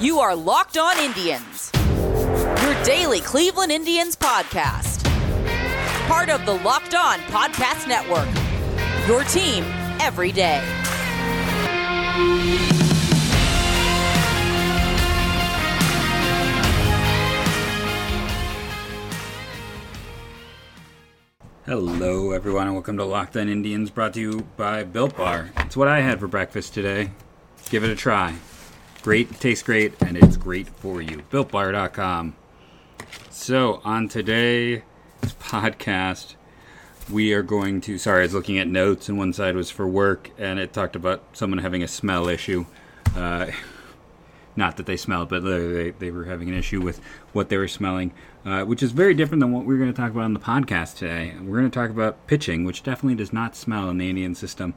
You are Locked On Indians, your daily Cleveland Indians podcast. Part of the Locked On Podcast Network, your team every day. Hello, everyone, and welcome to Locked On Indians, brought to you by Built Bar. It's what I had for breakfast today. Give it a try. Great, tastes great, and it's great for you. BuiltBar.com. So, on today's podcast, we are going to. Sorry, I was looking at notes, and one side was for work, and it talked about someone having a smell issue. Uh, not that they smelled, but they, they were having an issue with what they were smelling, uh, which is very different than what we're going to talk about on the podcast today. We're going to talk about pitching, which definitely does not smell in the Indian system.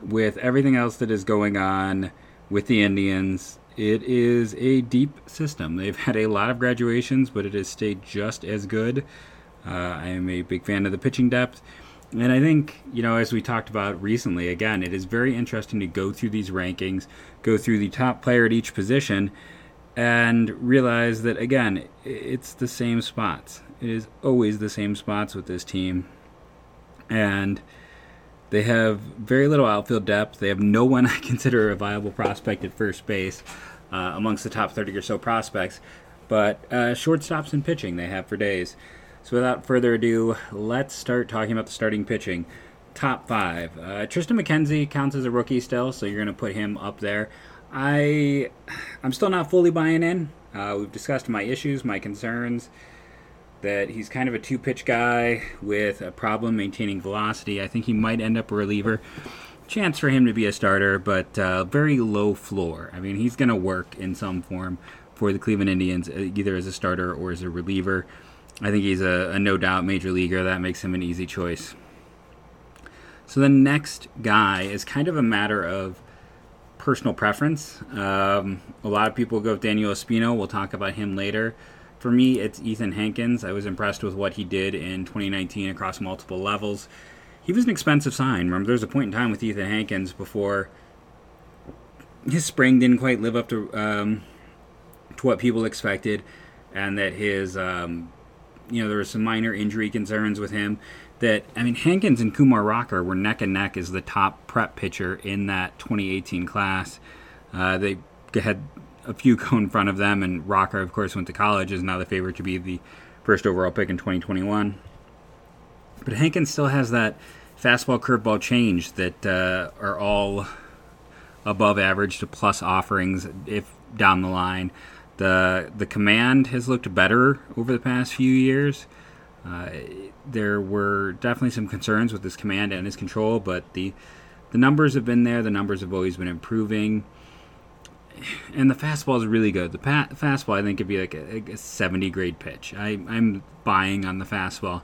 With everything else that is going on with the Indians, it is a deep system. They've had a lot of graduations, but it has stayed just as good. Uh, I am a big fan of the pitching depth. And I think, you know, as we talked about recently, again, it is very interesting to go through these rankings, go through the top player at each position, and realize that, again, it's the same spots. It is always the same spots with this team. And they have very little outfield depth. They have no one I consider a viable prospect at first base uh, amongst the top 30 or so prospects. But uh, shortstops and pitching they have for days. So without further ado, let's start talking about the starting pitching. Top five. Uh, Triston McKenzie counts as a rookie still, so you're going to put him up there. I, I'm still not fully buying in. Uh, we've discussed my issues, my concerns. That he's kind of a two-pitch guy with a problem maintaining velocity. I think he might end up a reliever. Chance for him to be a starter, but uh, very low floor. I mean, he's going to work in some form for the Cleveland Indians, uh, either as a starter or as a reliever. I think he's a, a no doubt major leaguer. That makes him an easy choice. So the next guy is kind of a matter of personal preference. Um, a lot of people go with Daniel Espino. We'll talk about him later. For me, it's Ethan Hankins. I was impressed with what he did in 2019 across multiple levels. He was an expensive sign. Remember, there was a point in time with Ethan Hankins before his spring didn't quite live up to um, to what people expected, and that his um, you know, there were some minor injury concerns with him. That I mean, Hankins and Kumar Rocker were neck and neck as the top prep pitcher in that 2018 class. Uh, they had a few go in front of them, and Rocker, of course, went to college, is now the favorite to be the first overall pick in 2021. But Hankins still has that fastball curveball change that uh, are all above average to plus offerings if down the line. The the command has looked better over the past few years. Uh, there were definitely some concerns with his command and his control, but the the numbers have been there. The numbers have always been improving, and the fastball is really good. The pa- fastball, I think, could be like a, a 70 grade pitch. I, I'm buying on the fastball.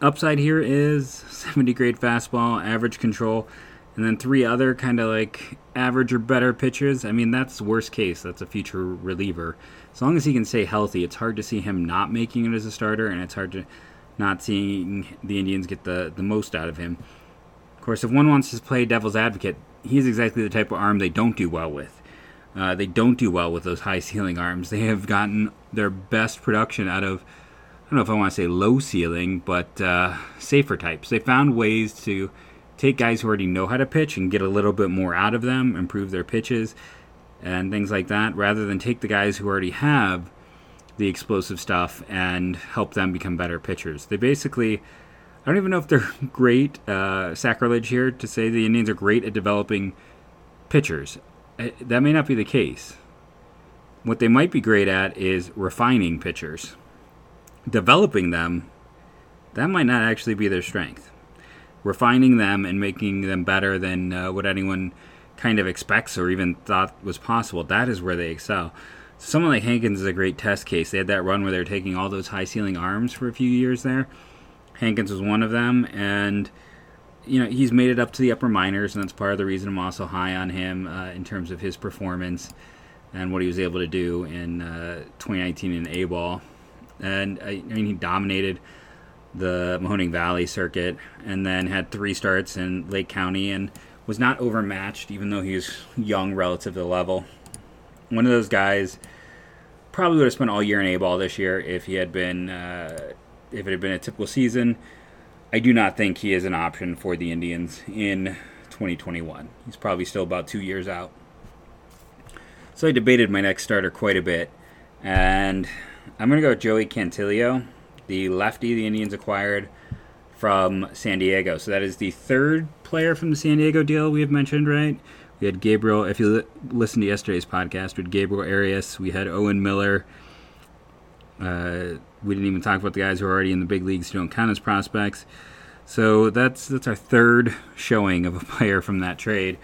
Upside here is 70 grade fastball, average control and then three other kind of like average or better pitchers. I mean, that's worst case. That's a future reliever. As long as he can stay healthy, it's hard to see him not making it as a starter, and it's hard to not seeing the Indians get the, the most out of him. Of course, if one wants to play devil's advocate, he's exactly the type of arm they don't do well with. Uh, they don't do well with those high ceiling arms. They have gotten their best production out of, I don't know if I want to say low ceiling, but uh, safer types. They found ways to take guys who already know how to pitch and get a little bit more out of them, improve their pitches, and things like that, rather than take the guys who already have the explosive stuff and help them become better pitchers. They basically, I don't even know if they're great, uh, sacrilege here to say the Indians are great at developing pitchers. Uh, that may not be the case. What they might be great at is refining pitchers. Developing them, that might not actually be their strength refining them and making them better than uh, what anyone kind of expects or even thought was possible. That is where they excel. Someone like Hankins is a great test case. They had that run where they were taking all those high ceiling arms for a few years there. Hankins was one of them, and you know he's made it up to the upper minors, and that's part of the reason I'm also high on him uh, in terms of his performance and what he was able to do in uh, 2019 in A ball. And I, I mean, he dominated the Mahoning Valley circuit, and then had three starts in Lake County and was not overmatched, even though he was young relative to the level. One of those guys probably would have spent all year in A ball this year if he had been uh, if it had been a typical season. I do not think he is an option for the Indians in 2021. He's probably still about two years out. So I debated my next starter quite a bit, and I'm going to go with Joey Cantillo, the lefty the Indians acquired from San Diego. So that is the third player from the San Diego deal we have mentioned, right? We had Gabriel. If you li- listened to yesterday's podcast, had Gabriel Arias. We had Owen Miller. Uh, we didn't even talk about the guys who are already in the big leagues who don't count as prospects. So that's that's our third showing of a player from that trade.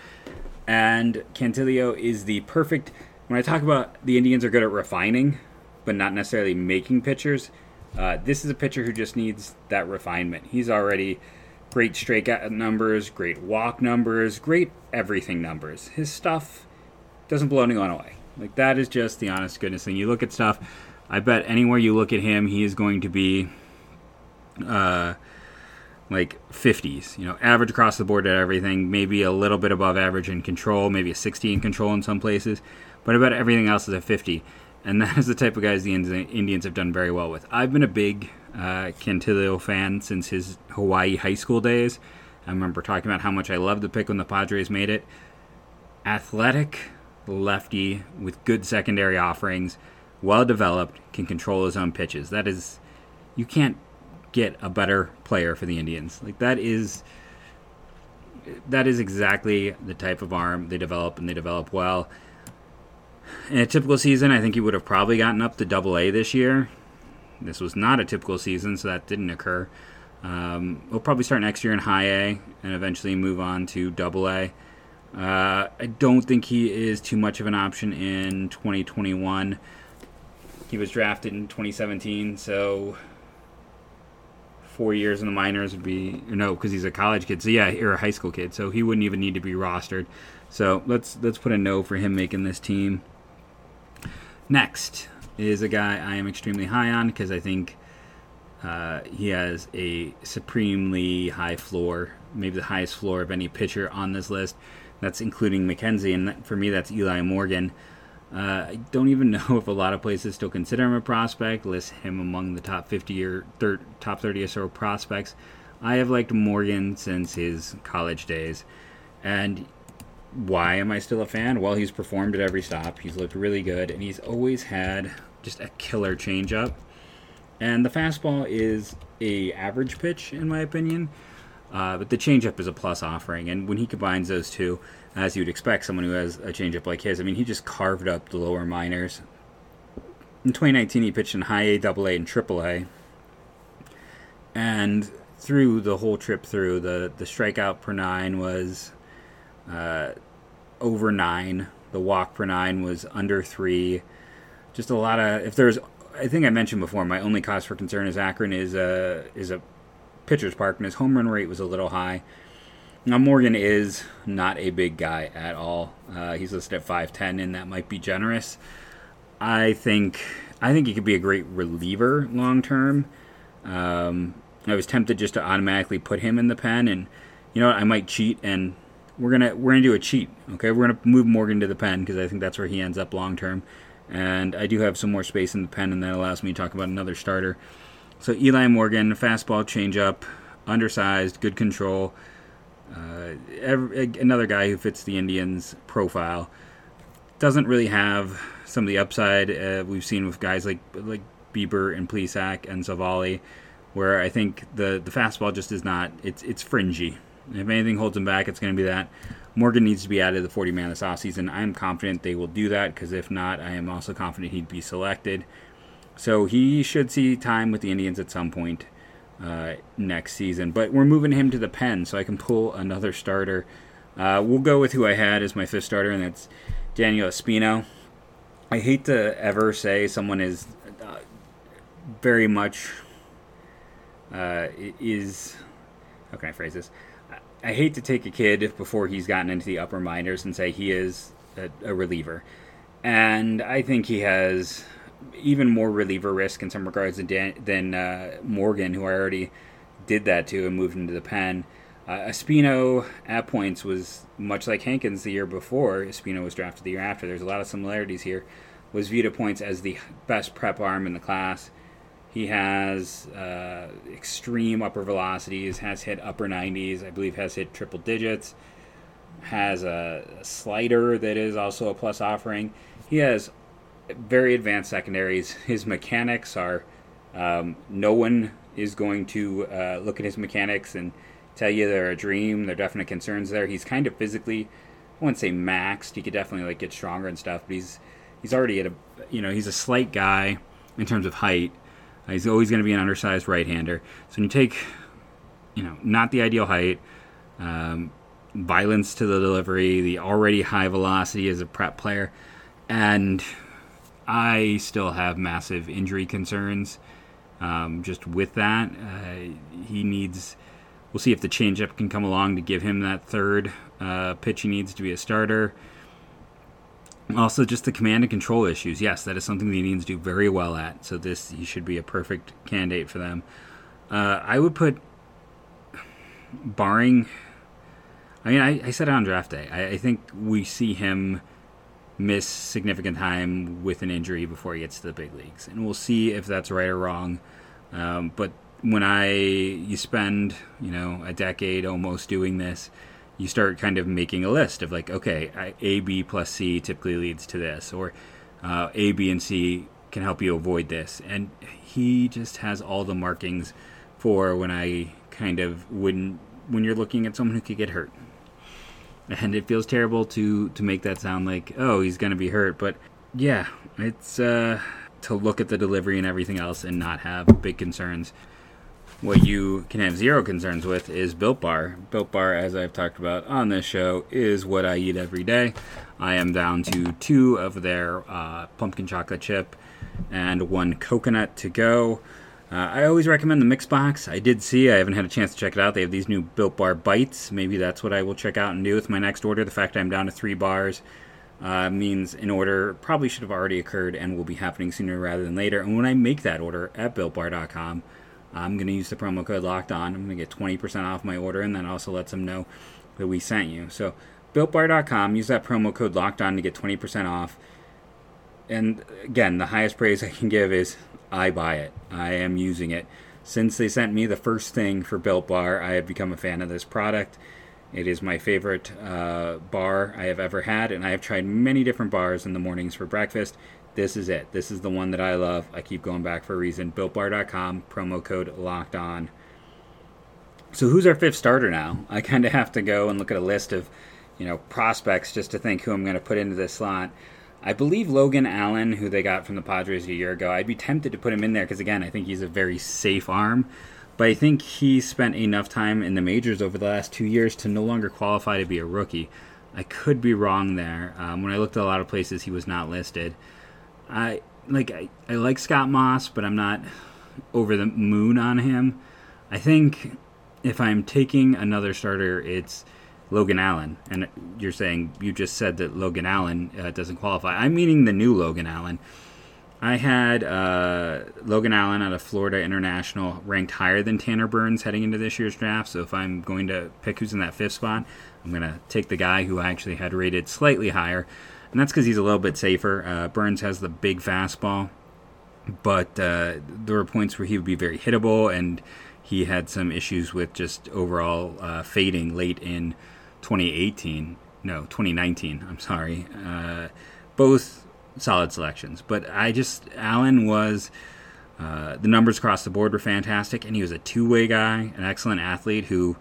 And Cantillo is the perfect. When I talk about the Indians are good at refining, but not necessarily making pitchers, uh, this is a pitcher who just needs that refinement. He's already great strikeout numbers, great walk numbers, great everything numbers. His stuff doesn't blow anyone away. Like that is just the honest goodness thing. You look at stuff. I bet anywhere you look at him, he is going to be uh, like 50s. You know, average across the board at everything. Maybe a little bit above average in control. Maybe a 60 in control in some places. But about everything else is a 50. And that is the type of guys the Indians have done very well with. I've been a big uh, Cantillo fan since his Hawaii high school days. I remember talking about how much I loved the pick when the Padres made it. Athletic, lefty with good secondary offerings, well developed, can control his own pitches. That is, you can't get a better player for the Indians. Like that is, that is exactly the type of arm they develop, and they develop well. In a typical season, I think he would have probably gotten up to Double A this year. This was not a typical season, so that didn't occur. Um, we'll probably start next year in High A and eventually move on to Double A. Uh, I don't think he is too much of an option in 2021. He was drafted in 2017, so four years in the minors would be no, because he's a college kid. So yeah, or a high school kid, so he wouldn't even need to be rostered. So let's let's put a no for him making this team. Next, is a guy I am extremely high on because I think uh, he has a supremely high floor, maybe the highest floor of any pitcher on this list. That's including McKenzie, and for me, that's Eli Morgan. Uh, I don't even know if a lot of places still consider him a prospect, list him among the top 50 or thir- top 30 or so prospects. I have liked Morgan since his college days, and why am I still a fan? Well, he's performed at every stop. He's looked really good, and he's always had just a killer changeup. And the fastball is a average pitch in my opinion, uh, but the changeup is a plus offering. And when he combines those two, as you'd expect, someone who has a changeup like his, I mean, he just carved up the lower minors. In 2019, he pitched in High A, Double A, and Triple A, and through the whole trip through, the the strikeout per nine was uh, over nine. The walk per nine was under three just a lot of if there's I think I mentioned before my only cause for concern is Akron is a is a pitcher's park and his home run rate was a little high. Now Morgan is not a big guy at all. Uh, he's listed at five ten, and that might be generous. I think I think he could be a great reliever long term. Um, I was tempted just to automatically put him in the pen, and you know what? I might cheat, and we're gonna we're gonna do a cheat. Okay, we're gonna move Morgan to the pen because I think that's where he ends up long term and I do have some more space in the pen, and that allows me to talk about another starter. So Eli Morgan, fastball changeup, undersized, good control. Uh, every, another guy who fits the Indians' profile. Doesn't really have some of the upside uh, we've seen with guys like like Bieber and Plesac and Civale, where I think the the fastball just is not. It's it's fringy. If anything holds him back, it's going to be that. Morgan needs to be added to the 40 man this offseason. I am confident they will do that because if not, I am also confident he'd be selected. So he should see time with the Indians at some point uh, next season. But we're moving him to the pen so I can pull another starter. Uh, we'll go with who I had as my fifth starter, and that's Daniel Espino. I hate to ever say someone is uh, very much uh, is. How can I phrase this? I hate to take a kid before he's gotten into the upper minors and say he is a, a reliever. And I think he has even more reliever risk in some regards than, Dan, than uh, Morgan, who I already did that to and moved into the pen. Uh, Espino at points was much like Hankins the year before. Espino was drafted the year after. There's a lot of similarities here. Was viewed at points as the best prep arm in the class. He has uh, extreme upper velocities, has hit upper 90s, I believe has hit triple digits, has a, a slider that is also a plus offering. He has very advanced secondaries. His mechanics are um, no one is going to uh, look at his mechanics and tell you they're a dream. There are definite concerns there. He's kind of physically, I wouldn't say maxed. He could definitely like get stronger and stuff, but he's he's already at a you know he's a slight guy in terms of height. Uh, he's always going to be an undersized right-hander. So when you take you know not the ideal height. Um, violence to the delivery, the already high velocity as a prep player, and I still have massive injury concerns. Um, just with that, uh, he needs. We'll see if the changeup can come along to give him that third uh, pitch he needs to be a starter. Also, just the command and control issues. Yes, that is something the Indians do very well at. So this he should be a perfect candidate for them. Uh, I would put, barring. I mean, I, I said it on draft day. I, I think we see him miss significant time with an injury before he gets to the big leagues, and we'll see if that's right or wrong. Um, but when I you spend you know a decade almost doing this, you start kind of making a list of like, okay, A, B plus C typically leads to this, or uh, A, B, and C can help you avoid this, and he just has all the markings for when I kind of wouldn't when you're looking at someone who could get hurt and it feels terrible to to make that sound like oh he's gonna be hurt but yeah it's uh to look at the delivery and everything else and not have big concerns. What you can have zero concerns with is built bar. Built bar as i've talked about on this show is what i eat every day. I am down to two of their uh, pumpkin chocolate chip and one coconut to go uh, I always recommend the mix box. I did see, I haven't had a chance to check it out. They have these new Built Bar Bites. Maybe that's what I will check out and do with my next order. The fact I'm down to three bars uh, means an order probably should have already occurred and will be happening sooner rather than later. And when I make that order at BuiltBar.com, I'm going to use the promo code Locked On. I'm going to get 20% off my order, and then also lets them know that we sent you. So, BuiltBar.com, use that promo code Locked On to get 20% off. And again, the highest praise I can give is I buy it. I am using it. Since they sent me the first thing for Built Bar, I have become a fan of this product. It is my favorite uh, bar I have ever had, and I have tried many different bars in the mornings for breakfast. This is it. This is the one that I love. I keep going back for a reason. BuiltBar.com, promo code locked on. So, who's our fifth starter now? I kind of have to go and look at a list of, you know, prospects just to think who I'm going to put into this slot. I believe Logan Allen, who they got from the Padres a year ago, I'd be tempted to put him in there because, again, I think he's a very safe arm. But I think he spent enough time in the majors over the last two years to no longer qualify to be a rookie. I could be wrong there. Um, when I looked at a lot of places, he was not listed. I like I, I like Scott Moss, but I'm not over the moon on him. I think if I'm taking another starter, it's Logan Allen, and you're saying you just said that Logan Allen uh, doesn't qualify. I'm meaning the new Logan Allen. I had uh, Logan Allen out of Florida International ranked higher than Tanner Burns heading into this year's draft. So if I'm going to pick who's in that fifth spot, I'm going to take the guy who I actually had rated slightly higher, and that's because he's a little bit safer. Uh, Burns has the big fastball, but uh, there were points where he would be very hittable, and he had some issues with just overall uh, fading late in 2018. No, 2019. I'm sorry. Uh, both solid selections, but I just Allen was. Uh, the numbers across the board were fantastic, and he was a two-way guy, an excellent athlete who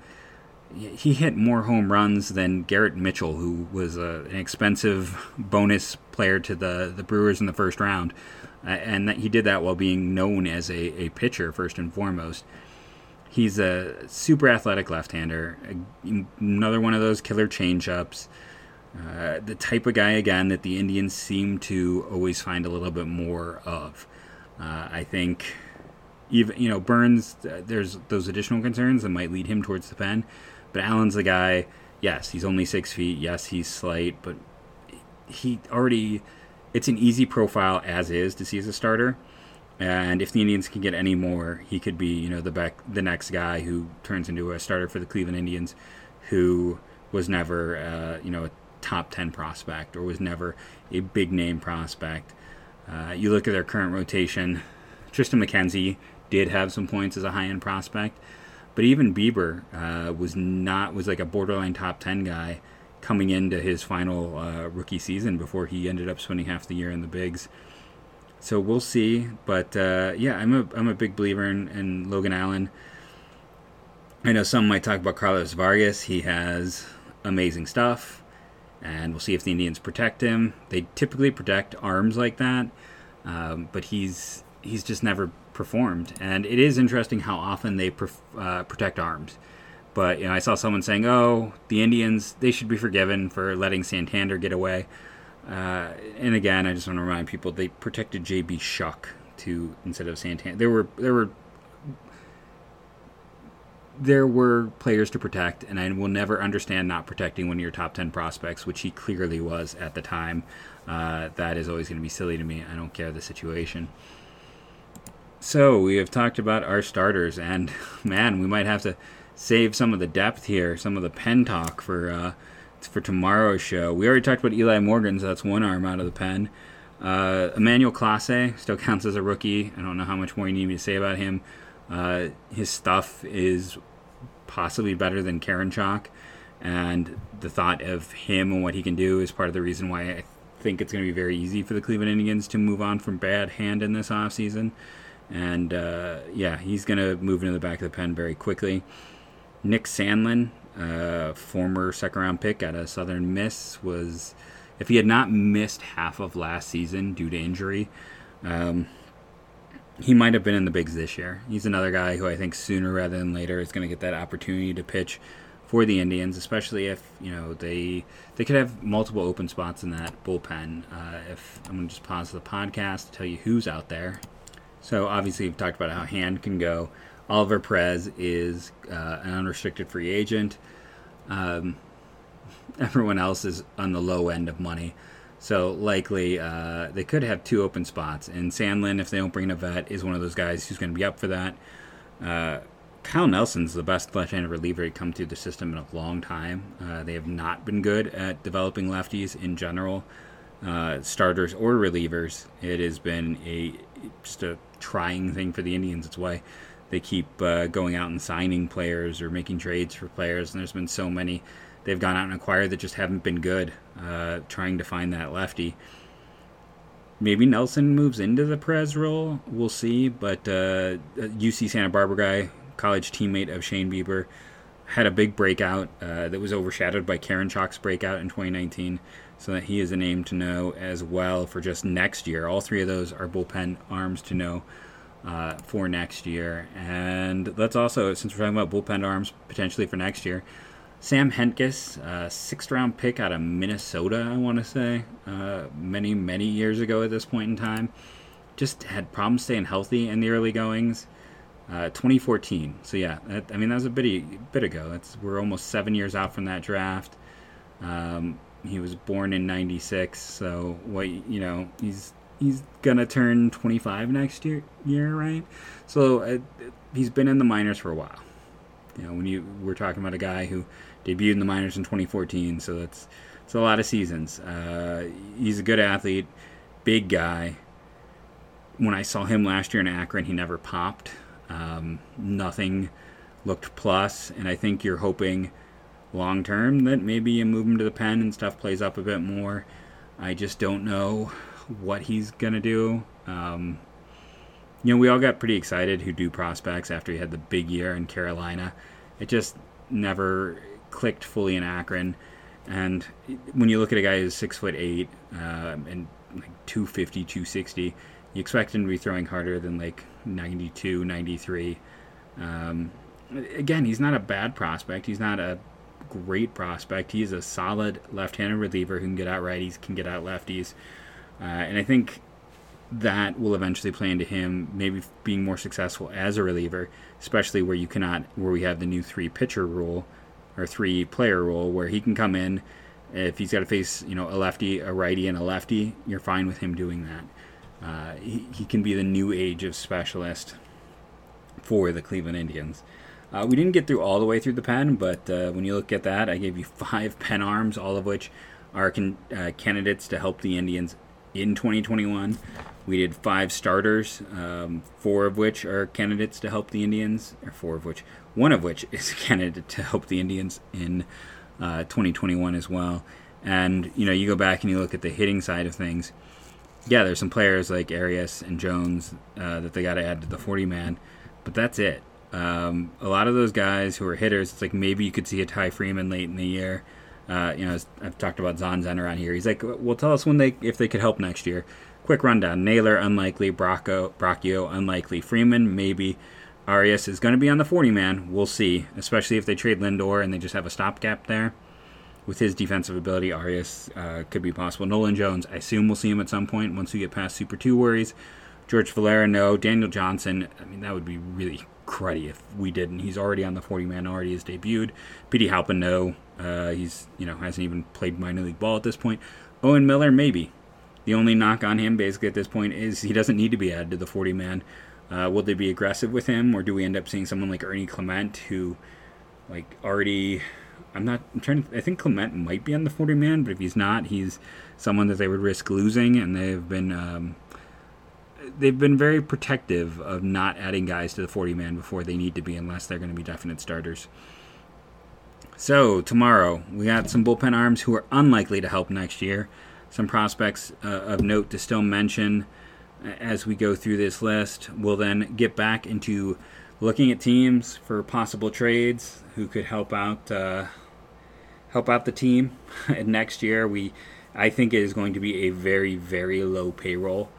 he hit more home runs than Garrett Mitchell, who was a, an expensive bonus player to the, the Brewers in the first round. Uh, and that he did that while being known as a, a pitcher, first and foremost. He's a super athletic left-hander, another one of those killer changeups. Uh, the type of guy again that the Indians seem to always find a little bit more of. Uh, I think even you know Burns, uh, there's those additional concerns that might lead him towards the pen, but Allen's the guy. Yes, he's only six feet. Yes, he's slight, but he already. It's an easy profile as is to see as a starter. And if the Indians can get any more, he could be, you know, the back, the next guy who turns into a starter for the Cleveland Indians, who was never, uh, you know, a top ten prospect or was never a big name prospect. Uh, you look at their current rotation. Triston McKenzie did have some points as a high end prospect, but even Bieber uh, was not was like a borderline top ten guy coming into his final uh, rookie season before he ended up spending half the year in the bigs. So we'll see, but uh, yeah, I'm a I'm a big believer in, in Logan Allen. I know some might talk about Carlos Vargas. He has amazing stuff, and we'll see if the Indians protect him. They typically protect arms like that, um, but he's he's just never performed. And it is interesting how often they uh, protect arms. But you know, I saw someone saying, "Oh, the Indians they should be forgiven for letting Santander get away." Uh, and again, I just want to remind people they protected JB Shuck to instead of Santana. There were there were there were players to protect, and I will never understand not protecting one of your top ten prospects, which he clearly was at the time. Uh, that is always going to be silly to me. I don't care the situation. So we have talked about our starters, and man, we might have to save some of the depth here, some of the pen talk for. Uh, for tomorrow's show. We already talked about Eli Morgan, so that's one arm out of the pen. Uh, Emmanuel Clase still counts as a rookie. I don't know how much more you need me to say about him. Uh, his stuff is possibly better than Karinchak, and the thought of him and what he can do is part of the reason why I think it's going to be very easy for the Cleveland Indians to move on from Brad Hand in this offseason. And uh, yeah, he's going to move into the back of the pen very quickly. Nick Sandlin, uh, former second round pick out of Southern Miss, was if he had not missed half of last season due to injury, um, he might have been in the bigs this year. He's another guy who I think sooner rather than later is going to get that opportunity to pitch for the Indians, especially if you know they they could have multiple open spots in that bullpen. Uh, if I'm going to just pause the podcast to tell you who's out there. So obviously we've talked about how Hand can go. Oliver Perez is uh, an unrestricted free agent. Um, everyone else is on the low end of money. So likely uh, they could have two open spots. And Sandlin, if they don't bring in a vet, is one of those guys who's going to be up for that. Uh, Kyle Nelson's the best left-handed reliever to come through the system in a long time. Uh, they have not been good at developing lefties in general, uh, starters or relievers. It has been a just a trying thing for the Indians. It's why they keep uh, going out and signing players or making trades for players. And there's been so many they've gone out and acquired that just haven't been good. Uh, trying to find that lefty. Maybe Nelson moves into the Perez role. We'll see. But uh, UC Santa Barbara guy, college teammate of Shane Bieber, had a big breakout uh, that was overshadowed by Karinchak's breakout in 2019. So that he is a name to know as well for just next year. All three of those are bullpen arms to know uh, for next year. And let's also, since we're talking about bullpen arms potentially for next year, Sam Hentges, uh, sixth round pick out of Minnesota, I want to say, uh, many, many years ago at this point in time. Just had problems staying healthy in the early goings. Uh, 2014. So yeah, that, I mean that was a bit bit ago. That's we're almost seven years out from that draft. Um, he was born in '96, so what you know he's he's gonna turn 25 next year, year right? So uh, he's been in the minors for a while. You know, when you we're talking about a guy who debuted in the minors in 2014, so that's it's a lot of seasons. Uh, he's a good athlete, big guy. When I saw him last year in Akron, he never popped. Um, nothing looked plus, and I think you're hoping long term that maybe you move him to the pen and stuff plays up a bit more. I just don't know what he's gonna do. Um, you know, we all got pretty excited who do prospects after he had the big year in Carolina. It just never clicked fully in Akron. And when you look at a guy who's six foot eight uh, and like 250, 260, you expect him to be throwing harder than like 92, 93. Um, again, he's not a bad prospect. He's not a great prospect. He's a solid left-handed reliever who can get out righties, can get out lefties. Uh, and I think that will eventually play into him maybe being more successful as a reliever, especially where you cannot, where we have the new three pitcher rule or three player rule, where he can come in. If he's got to face, you know, a lefty, a righty, and a lefty, you're fine with him doing that. Uh, he, he can be the new age of specialist for the Cleveland Indians. Uh, we didn't get through all the way through the pen, but uh, when you look at that, I gave you five pen arms, all of which are con- uh, candidates to help the Indians in 2021. We did five starters, um, four of which are candidates to help the Indians, or four of which, one of which is a candidate to help the Indians in uh, 2021 as well. And you know, you go back and you look at the hitting side of things. Yeah, there's some players like Arias and Jones uh, that they got to add to the 40 man, but that's it. Um, a lot of those guys who are hitters, it's like maybe you could see a Ty Freeman late in the year. Uh, you know, I've talked about Zahn Zen around here. He's like, well, tell us when they if they could help next year. Quick rundown: Naylor unlikely, Bracco, Bracho unlikely, Freeman maybe. Arias is going to be on the 40 man. We'll see, especially if they trade Lindor and they just have a stopgap there. With his defensive ability, Arias uh, could be possible. Nolan Jones, I assume we'll see him at some point once we get past Super 2 worries. George Valera, no. Daniel Johnson, I mean, that would be really cruddy if we didn't. He's already on the 40 man, already has debuted. Petey Halpin, no. Uh, he's, you know, hasn't even played minor league ball at this point. Owen Miller, maybe. The only knock on him, basically, at this point is he doesn't need to be added to the 40 man. Uh, will they be aggressive with him, or do we end up seeing someone like Ernie Clement, who, like, already. I'm not. I'm trying. To, I think Clement might be on the 40 man, but if he's not, he's someone that they would risk losing, and they've been. Um, they've been very protective of not adding guys to the 40 man before they need to be, unless they're going to be definite starters. So, tomorrow, we got some bullpen arms who are unlikely to help next year. Some prospects uh, of note to still mention as we go through this list. We'll then get back into looking at teams for possible trades who could help out uh, help out the team next year. We, I think, it is going to be a very very low payroll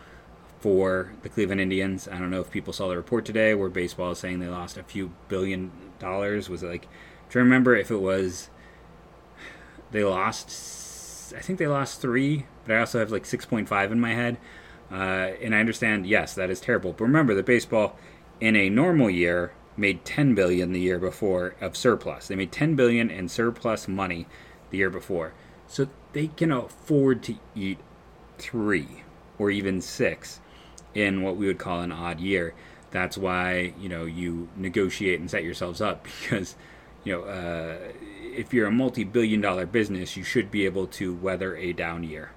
for the Cleveland Indians. I don't know if people saw the report today where baseball is saying they lost a few billion dollars. Was like, you remember if it was they lost? I think they lost three, but I also have like 6.5 in my head. Uh, and I understand, yes, that is terrible. But remember that baseball in a normal year made 10 billion the year before of surplus. They made 10 billion in surplus money the year before. So they can afford to eat three or even six in what we would call an odd year. That's why you know you negotiate and set yourselves up because you know uh, if you're a multi-billion-dollar business, you should be able to weather a down year.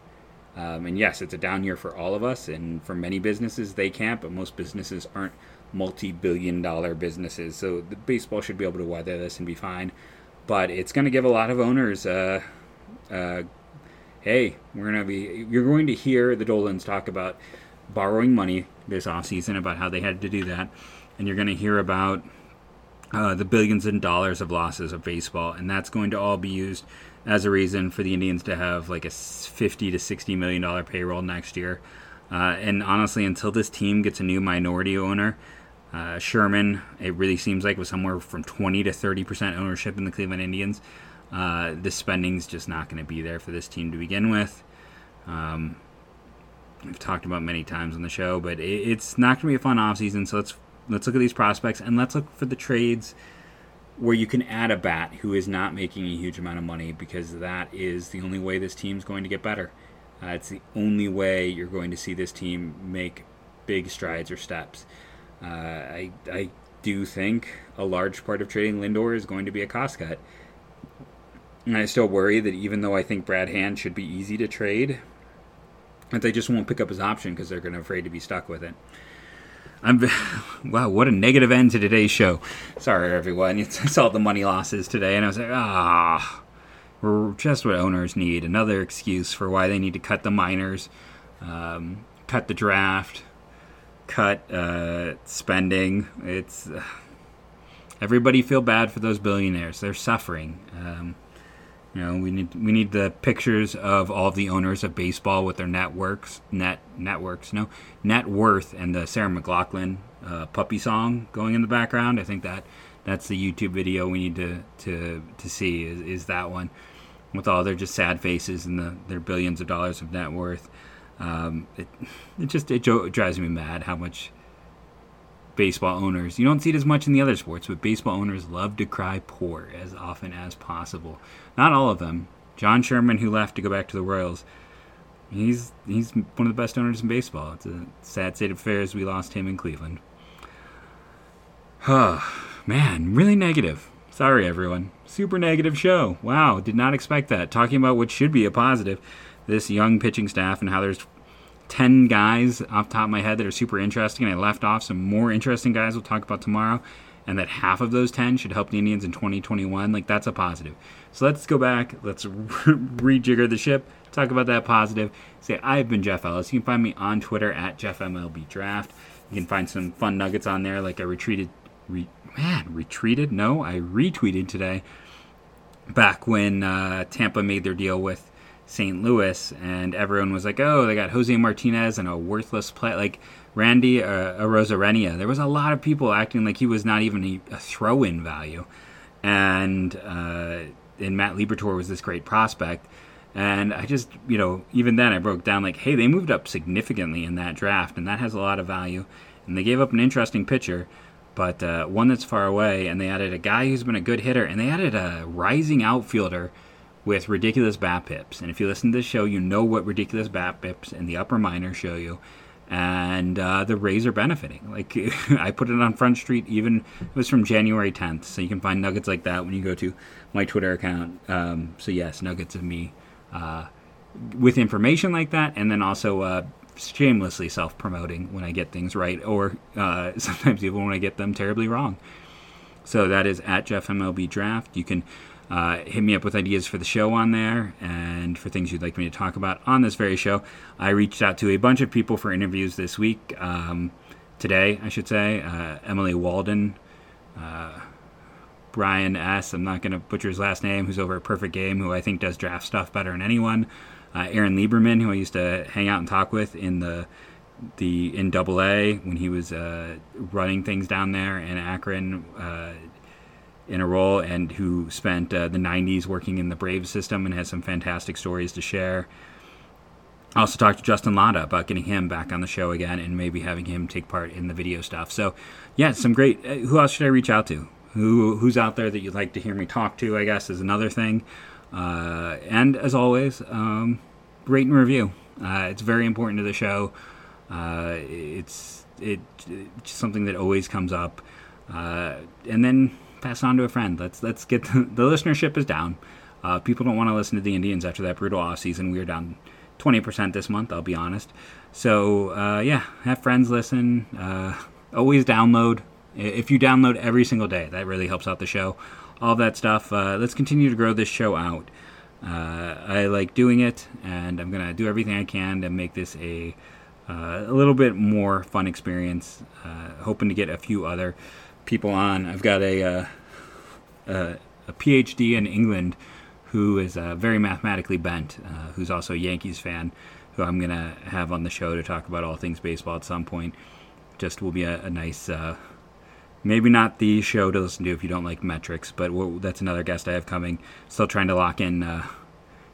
Um, and yes, it's a down year for all of us, and for many businesses they can't, but most businesses aren't multi-billion-dollar businesses, so the baseball should be able to weather this and be fine. But it's going to give a lot of owners. Uh, uh, hey, we're going to be. You're going to hear the Dolans talk about borrowing money this off season about how they had to do that. And you're going to hear about uh, the billions and dollars of losses of baseball. And that's going to all be used as a reason for the Indians to have like a 50 to 60 million dollar payroll next year. Uh, and honestly, until this team gets a new minority owner, uh, Sherman, it really seems like was somewhere from 20 to 30 percent ownership in the Cleveland Indians. Uh, the spending's just not going to be there for this team to begin with. Um, we've talked about many times on the show, but it, it's not going to be a fun offseason. So let's let's look at these prospects and let's look for the trades where you can add a bat who is not making a huge amount of money because that is the only way this team's going to get better. Uh, it's the only way you're going to see this team make big strides or steps. Uh, I I do think a large part of trading Lindor is going to be a cost cut. And I still worry that even though I think Brad Hand should be easy to trade, that they just won't pick up his option because they're going to afraid to be stuck with it. I'm wow, what a negative end to today's show. Sorry, everyone. I saw the money losses today, and I was like, ah, we're just what owners need. Another excuse for why they need to cut the minors, um, cut the draft, cut uh, spending. It's uh, everybody feel bad for those billionaires. They're suffering. Um, you know, we need we need the pictures of all the owners of baseball with their networks, net networks, no net worth, and the Sarah McLachlan uh, puppy song going in the background. I think that that's the YouTube video we need to to to see is, is that one with all their just sad faces and the, their billions of dollars of net worth. Um, it it just it drives me mad how much baseball owners. You don't see it as much in the other sports, but baseball owners love to cry poor as often as possible. Not all of them. John Sherman, who left to go back to the Royals, he's he's one of the best owners in baseball. It's a sad state of affairs. We lost him in Cleveland. Oh, man, really negative. Sorry, everyone. Super negative show. Wow, did not expect that. Talking about what should be a positive, this young pitching staff and how there's 10 guys off top of my head that are super interesting, and I left off some more interesting guys we'll talk about tomorrow, and that half of those 10 should help the Indians in 2021. Like, that's a positive. So let's go back. Let's rejigger the ship. Talk about that positive. Say, I've been Jeff Ellis. You can find me on Twitter at JeffMLBDraft. You can find some fun nuggets on there, like I retreated re, man retreated. No, I retweeted today. Back when uh, Tampa made their deal with St. Louis, and everyone was like, "Oh, they got Jose Martinez and a worthless play like Randy uh, Arozarena." There was a lot of people acting like he was not even a, a throw-in value, and uh, and Matt Liberatore was this great prospect. And I just, you know, even then I broke down like, hey, they moved up significantly in that draft, and that has a lot of value. And they gave up an interesting pitcher, but uh, one that's far away, and they added a guy who's been a good hitter, and they added a rising outfielder with ridiculous bat pips. And if you listen to this show, you know what ridiculous bat pips in the upper minor show you. And uh, the Rays are benefiting. Like I put it on Front Street, even it was from January 10th. So you can find nuggets like that when you go to my Twitter account. Um, so yes, nuggets of me uh, with information like that, and then also uh, shamelessly self promoting when I get things right, or uh, sometimes even when I get them terribly wrong. So that is at Jeff MLB Draft. You can uh, hit me up with ideas for the show on there and for things you'd like me to talk about on this very show. I reached out to a bunch of people for interviews this week, um, today, I should say. Uh, Emily Waldon, uh, Brian S., I'm not going to butcher his last name, who's over at Perfect Game, who I think does draft stuff better than anyone uh, Aaron Lieberman, who I used to hang out and talk with in the the in Double A when he was uh, running things down there in Akron uh, in a role, and who spent uh, the '90s working in the Brave system and has some fantastic stories to share. I also talked to Justin Latta about getting him back on the show again and maybe having him take part in the video stuff. So, yeah, some great. Uh, who else should I reach out to? Who who's out there that you'd like to hear me talk to? I guess is another thing. Uh, and as always, um, rate and review. Uh, it's very important to the show. Uh, it's it, something that always comes up. Uh, and then pass on to a friend. Let's let's get the, the listenership is down. Uh, people don't want to listen to the Indians after that brutal off season. We are down 20% this month. I'll be honest. So uh, yeah, have friends listen. always download. If you download every single day, that really helps out the show all that stuff. Uh, let's continue to grow this show out. Uh, I like doing it, and I'm gonna do everything I can to make this a uh, a little bit more fun experience. Uh, hoping to get a few other people on. I've got a uh, a, a, PhD in England who is very mathematically bent, who's also a Yankees fan, who I'm gonna have on the show to talk about all things baseball at some point. Just will be a, a nice maybe not the show to listen to if you don't like metrics, but that's another guest I have coming. Still trying to lock in uh,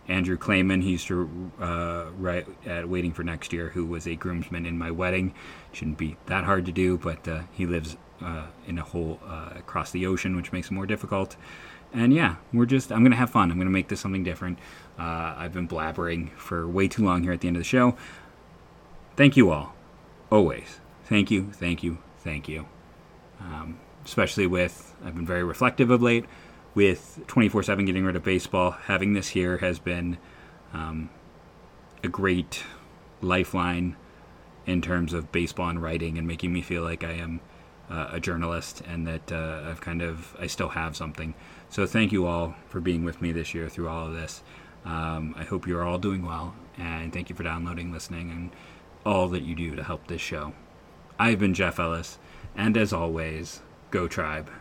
Andrew Clayman. He used to uh, write at Waiting for Next Year, who was a groomsman in my wedding. Shouldn't be that hard to do, but uh, he lives uh, in a hole uh, across the ocean, which makes it more difficult. And yeah, we're just, I'm going to have fun. I'm going to make this something different. Uh, I've been blabbering for way too long here at the end of the show. Thank you all. Always. Thank you, thank you, thank you um, especially with I've been very reflective of late. With 24/7 getting rid of baseball, having this here has been um, a great lifeline in terms of baseball and writing, and making me feel like I am uh, a journalist and that uh, I've kind of I still have something. So thank you all for being with me this year through all of this. Um, I hope you're all doing well, and thank you for downloading, listening, and all that you do to help this show. I've been Jeff Ellis. And as always, go tribe.